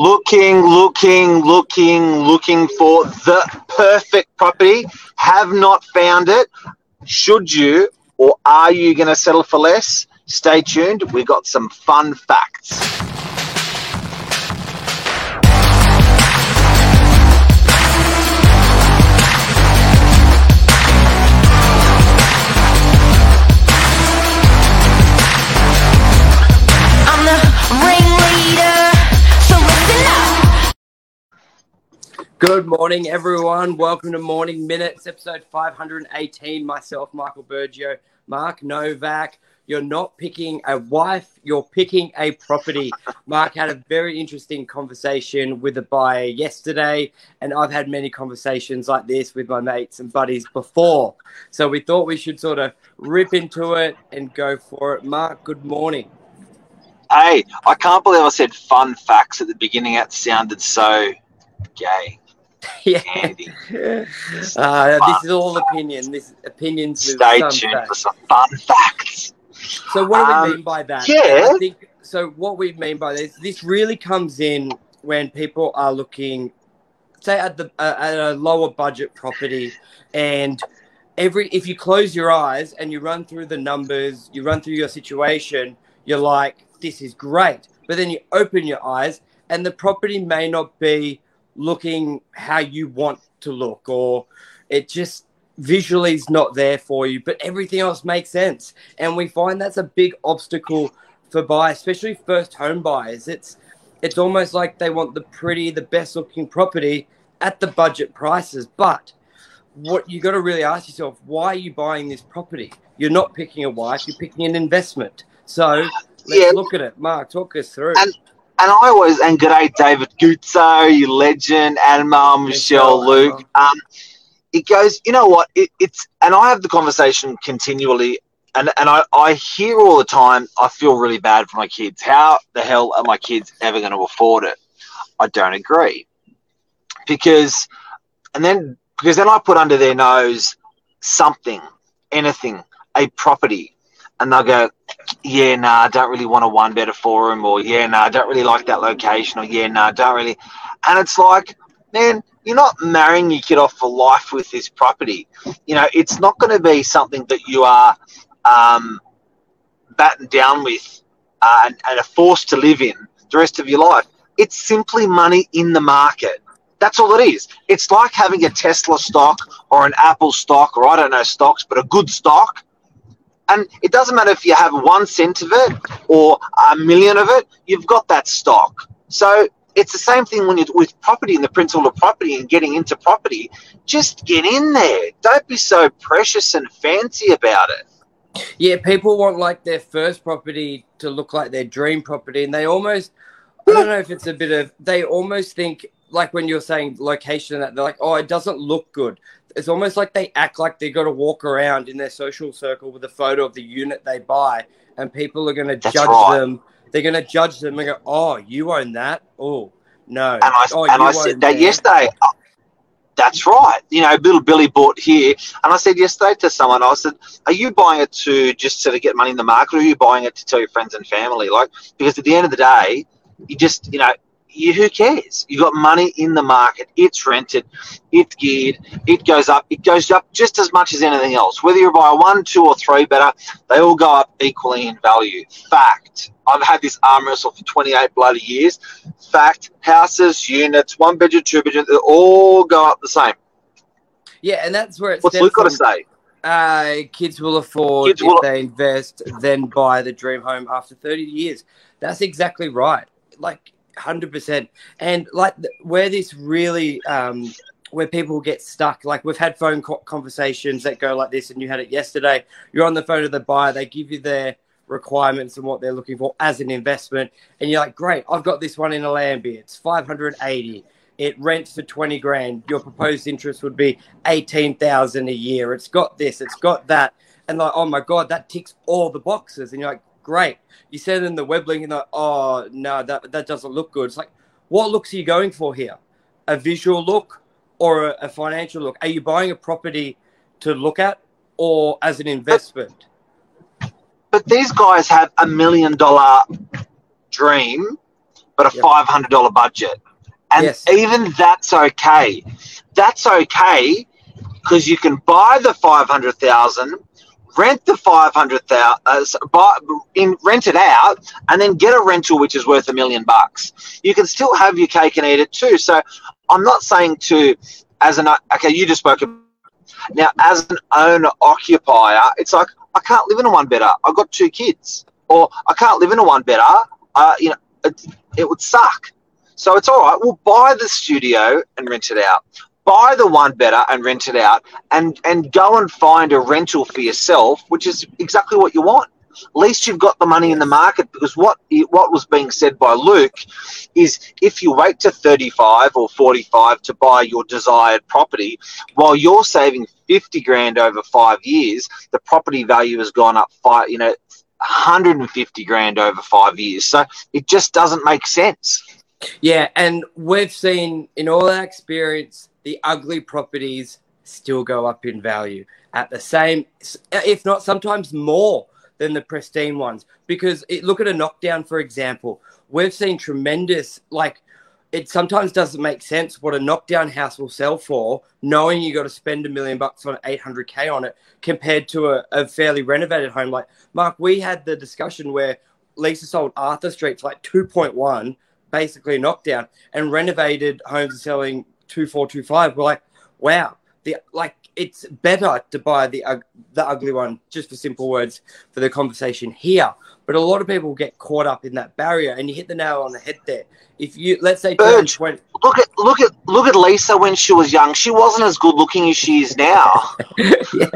looking, looking, looking, looking for the perfect property, have not found it. Should you or are you going to settle for less? Stay tuned. We've got some fun facts. Good morning, everyone. Welcome to Morning Minutes, episode 518. Myself, Michael Burgio, Mark Novak. You're not picking a wife, you're picking a property. Mark had a very interesting conversation with a buyer yesterday, and I've had many conversations like this with my mates and buddies before. So we thought we should sort of rip into it and go for it. Mark, good morning. Hey, I can't believe I said fun facts at the beginning. That sounded so gay. yeah. Andy. Uh, this is all opinion. This opinions. with Stay some tuned facts. for some fun facts. So what do we Um, mean by that? yeah. I think so. What we mean by this, this really comes in when people are looking, say at the uh, at a lower budget property, and every if you close your eyes and you run through the numbers, you run through your situation, you're like, this is great. But then you open your eyes, and the property may not be looking how you want to look, or it just visually is not there for you, but everything else makes sense. And we find that's a big obstacle for buyers, especially first home buyers. It's it's almost like they want the pretty, the best looking property at the budget prices. But what you got to really ask yourself, why are you buying this property? You're not picking a wife, you're picking an investment. So let's Yeah. look at it. Mark, talk us through. And- And I always, and g'day, David Guzzo, you legend, Anmar, Michelle, Michelle, Luke. Um, it goes, you know what? It, it's, and I have the conversation continually, and, and I, I hear all the time, I feel really bad for my kids. How the hell are my kids ever going to afford it? I don't agree. Because, and then, because then I put under their nose something, anything, a property, and they'll go, yeah, nah, I don't really want a one better for him, or yeah, nah, I don't really like that location, or yeah, nah, I don't really. And it's like, man, you're not marrying your kid off for life with this property. You know, it's not going to be something that you are um, battened down with uh, and, and are forced to live in the rest of your life. It's simply money in the market. That's all it is. It's like having a Tesla stock or an Apple stock, or I don't know stocks, but a good stock. And it doesn't matter if you have one cent of it or a million of it, you've got that stock. So it's the same thing when you're with property and the principle of property and getting into property. Just get in there. Don't be so precious and fancy about it. Yeah, people want like their first property to look like their dream property, and they almost, I don't know if it's a bit of, they almost think, like when you're saying location that, they're like, oh, it doesn't look good. It's almost like they act like they got to walk around in their social circle with a photo of the unit they buy, and people are going to judge right. them. They're going to judge them and go, oh, you own that? Oh, no. And I, oh, and I said that there." yesterday. That's right. You know, little Billy bought here. And I said yesterday to someone, I said, Are you buying it to just sort of get money in the market or are you buying it to tell your friends and family? Like, because at the end of the day, you just, you know, you, who cares? You've got money in the market. It's rented. It's geared. It goes up. It goes up just as much as anything else. Whether you buy one, two, or three better, they all go up equally in value. Fact. I've had this arm wrestle for 28 bloody years. Fact. Houses, units, one bedroom, two bedroom, they all go up the same. Yeah, and that's where it What's Luke got to say? Uh, kids will afford Kids if will- they invest, then buy the dream home after 30 years. That's exactly right. Like 100%. And like where this really, um, where people get stuck, like we've had phone co- conversations that go like this, and you had it yesterday. You're on the phone to the buyer, they give you their requirements and what they're looking for as an investment. And you're like, great, I've got this one in Allambie. It's 580 it rents for 20 grand your proposed interest would be 18,000 a year it's got this it's got that and like oh my god that ticks all the boxes and you're like great you send in the web link and they're like oh no that that doesn't look good it's like what looks are you going for here a visual look or a, a financial look are you buying a property to look at or as an investment But these guys have a million dollar dream, but a Yep. five hundred dollar budget, and Yes. even that's okay. That's okay because you can buy the five hundred thousand, rent the five hundred thousand, uh, buy in rent it out, and then get a rental which is worth a million bucks. You can still have your cake and eat it too. So I'm not saying to as an okay, you just spoke. Now as an owner occupier, it's like I can't live in a one better. I've got two kids, or I can't live in a one better. Uh, you know, it, it would suck. So it's all right. We'll buy the studio and rent it out. Buy the one better and rent it out, and and go and find a rental for yourself, which is exactly what you want. At least you've got the money in the market because what what was being said by Luke is if you wait to 35 or 45 to buy your desired property, while you're saving 50 grand over five years, the property value has gone up five, you know, 150 grand over five years. So it just doesn't make sense. Yeah, and we've seen in all our experience the ugly properties still go up in value at the same, if not sometimes more than the pristine ones. Because it, look at a knockdown, for example. We've seen tremendous, like, it sometimes doesn't make sense what a knockdown house will sell for, knowing you got to spend a million bucks on 800k on it, compared to a, a fairly renovated home. Like, Mark, we had the discussion where Lisa sold Arthur Street for like 2.1 basically knockdown and renovated homes are selling two four two five. We're like, wow, the like it's better to buy the ug- the ugly one just for simple words for the conversation here. But a lot of people get caught up in that barrier, and you hit the nail on the head there. If you let's say Burge. 20, Look at look at look at Lisa when she was young. She wasn't as good looking as she is now. yeah,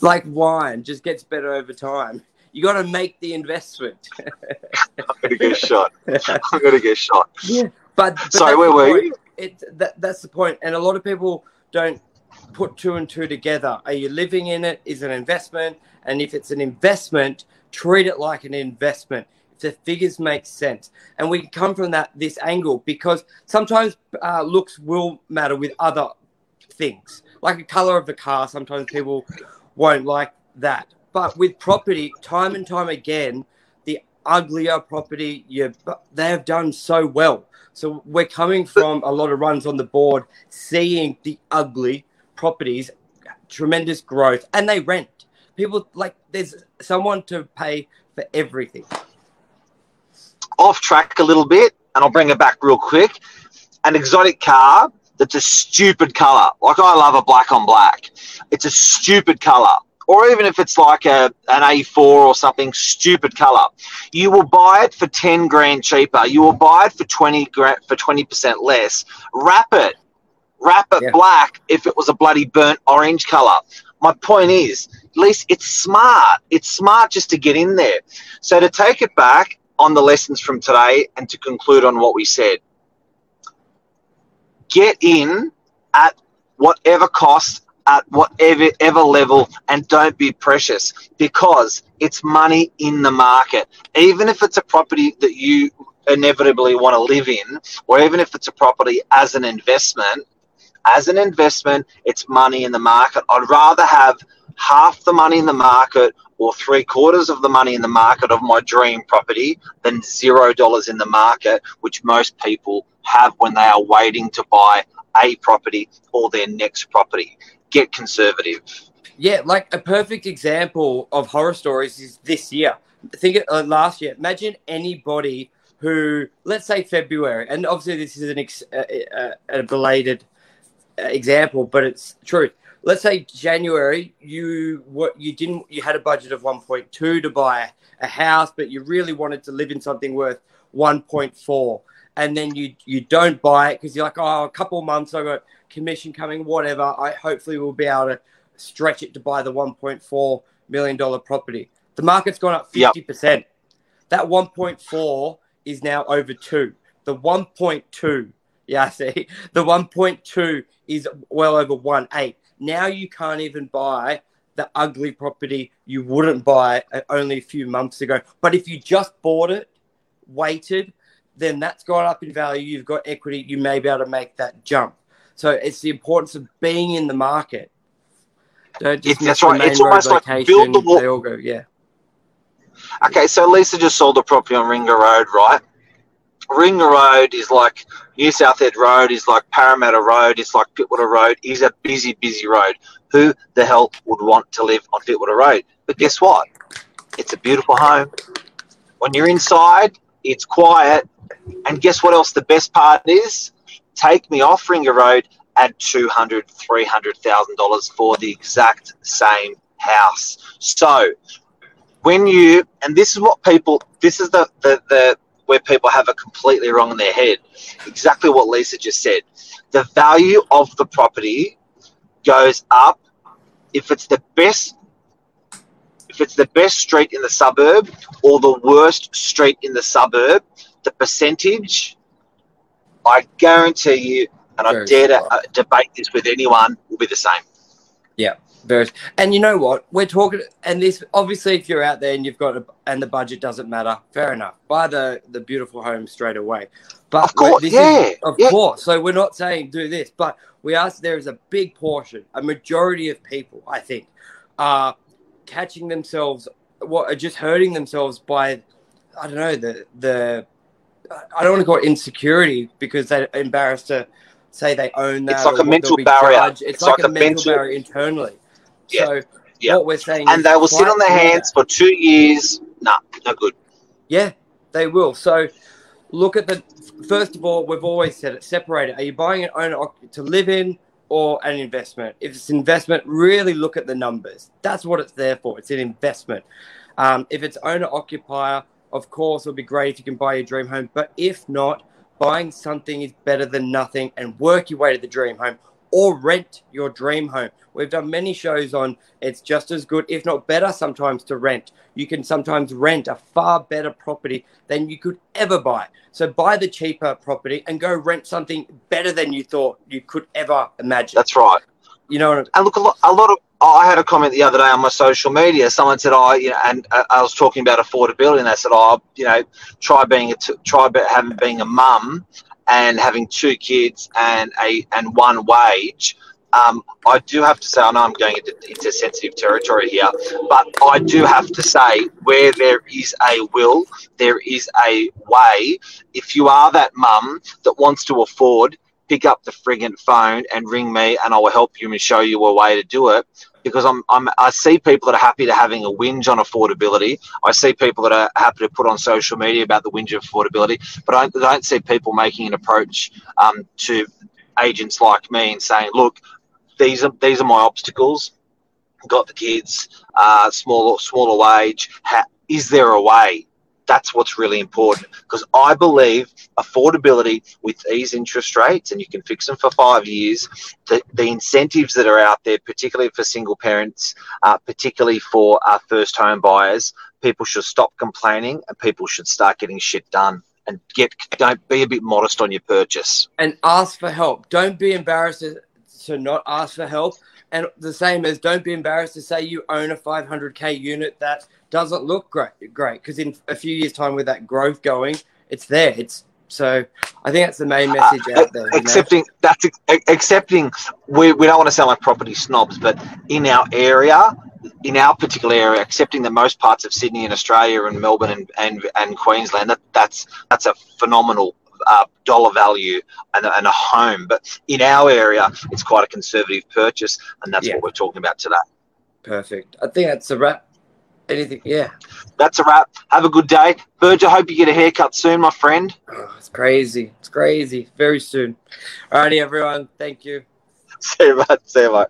like wine just gets better over time. You got to make the investment. I'm gonna get shot. I'm gonna get shot. Yeah, but, but Sorry, where were you? It that, that's the point, and a lot of people don't put two and two together. Are you living in it? Is it an investment? And if it's an investment, treat it like an investment. If the figures make sense, and we come from that this angle because sometimes uh, looks will matter with other things, like the color of the car. Sometimes people won't like that, but with property, time and time again, the uglier property, you they have done so well. So we're coming from a lot of runs on the board, seeing the ugly properties, tremendous growth, and they rent. People like there's someone to pay for everything. Off track a little bit, and I'll bring it back real quick. An exotic car that's a stupid color. Like I love a black on black. It's a stupid color. Or even if it's like a an A4 or something stupid color, you will buy it for ten grand cheaper. You will buy it for twenty grand for twenty percent less. Wrap it, wrap it Yeah. black. If it was a bloody burnt orange color, my point is, at least it's smart. It's smart just to get in there. So to take it back on the lessons from today and to conclude on what we said, get in at whatever cost, at whatever ever level, and don't be precious because it's money in the market. Even if it's a property that you inevitably want to live in, or even if it's a property as an investment, as an investment, it's money in the market. I'd rather have half the money in the market or three quarters of the money in the market of my dream property than zero dollars in the market, which most people have when they are waiting to buy a property or their next property. Get conservative. Yeah, like a perfect example of horror stories is this year. Think uh, last year. Imagine anybody who, let's say February, and obviously this is an ex, uh, uh, a belated uh, example, but it's true. Let's say January, you what you didn't you had a budget of 1.2 to buy a house, but you really wanted to live in something worth 1.4, and then you you don't buy it because you're like, oh, a couple of months I got commission coming, whatever. I hopefully will be able to stretch it to buy the 1.4 million dollar property. The market's gone up 50 percent. That 1.4 is now over two. The 1.2, yeah, I see. The 1.2 is well over one eight. Now you can't even buy the ugly property you wouldn't buy uh, only a few months ago. But if you just bought it, waited, then that's gone up in value. You've got equity. You may be able to make that jump. So it's the importance of being in the market. Don't just It- that's right. It's almost like build the wall- They all go, yeah. Okay, so Lisa just sold a property on Ringa Road, right? Ringer Road is like New South Head Road, is like Parramatta Road, is like Pittwater Road, is a busy, busy road. Who the hell would want to live on Pittwater Road? But guess what? It's a beautiful home. When you're inside, it's quiet. And guess what else the best part is? Take me off Ringer Road at $200,000, $300,000 for the exact same house. So when you, and this is what people, this is the, the, the, where people have it completely wrong in their head. Exactly what Lisa just said. The value of the property goes up if it's the best if it's the best street in the suburb or the worst street in the suburb, the percentage, I guarantee you, and I Very dare to uh, debate this with anyone, will be the same. Yeah. Very, and you know what? We're talking, and this obviously, if you're out there and you've got a, and the budget doesn't matter, fair enough. Buy the the beautiful home straight away. But Of course, this yeah, is, of yeah. course. So we're not saying do this, but we ask. There is a big portion, a majority of people, I think, are catching themselves, what uh, are just hurting themselves by, I don't know, the the. I don't want to call it insecurity because they're embarrassed to say they own that. It's like a mental barrier. judged. It's, It's like, like a mental, mental- barrier internally. Yeah, So yeah. what we're saying, And they will sit on their hands for two years. Nah, no good. Yeah, they will. So look at the first of all, we've always said it. Separate it. Are you buying an owner to live in or an investment? If it's investment, really look at the numbers. That's what it's there for. It's an investment. Um, if it's owner occupier, of course, it'll be great if you can buy your dream home. But if not, buying something is better than nothing, and work your way to the dream home or rent your dream home. We've done many shows on it's just as good, if not better, sometimes to rent. You can sometimes rent a far better property than you could ever buy. So buy the cheaper property and go rent something better than you thought you could ever imagine. That's right. you know what I'm And look, a lot, a lot of I had a comment the other day on my social media. Someone said, "Oh, you know," and I I was talking about affordability, and they said, "Oh, you know, try being a t- try be- having being a mum and having two kids and a and one wage." Um, I do have to say, I know I'm going into, into sensitive territory here, but I do have to say, where there is a will, there is a way. If you are that mum that wants to afford pick up the friggin' phone and ring me and I will help you and show you a way to do it. Because I'm, I'm, I see people that are happy to having a whinge on affordability. I see people that are happy to put on social media about the whinge of affordability, but I don't, see people making an approach um, to agents like me and saying, "Look, these are these are my obstacles. Got the kids, uh, smaller smaller wage. Ha- is there a way?" That's what's really important because I believe affordability with these interest rates, and you can fix them for five years. The, the incentives that are out there, particularly for single parents, uh, particularly for uh, first home buyers, people should stop complaining and people should start getting shit done and get don't be a bit modest on your purchase. and ask for help. Don't be embarrassed to, to not ask for help. And the same as don't be embarrassed to say you own a 500k unit that doesn't look great, great. Because in a few years' time, with that growth going, it's there. It's so. I think that's the main uh, message out there. you know? accepting that's accepting we, we don't want to sound like property snobs but in our area in our particular area accepting that most parts of sydney and australia and melbourne and, and, and queensland that, that's that's a phenomenal uh, dollar value and, a- and a home but in our area it's quite a conservative purchase and that's Yeah. what we're talking about today Perfect. I think that's a wrap. Anything? Yeah. that's a wrap have a good day Burge, i hope you get a haircut soon my friend Oh, it's crazy. It's crazy. Very soon. Alrighty, everyone. Thank you. see you mate see you mate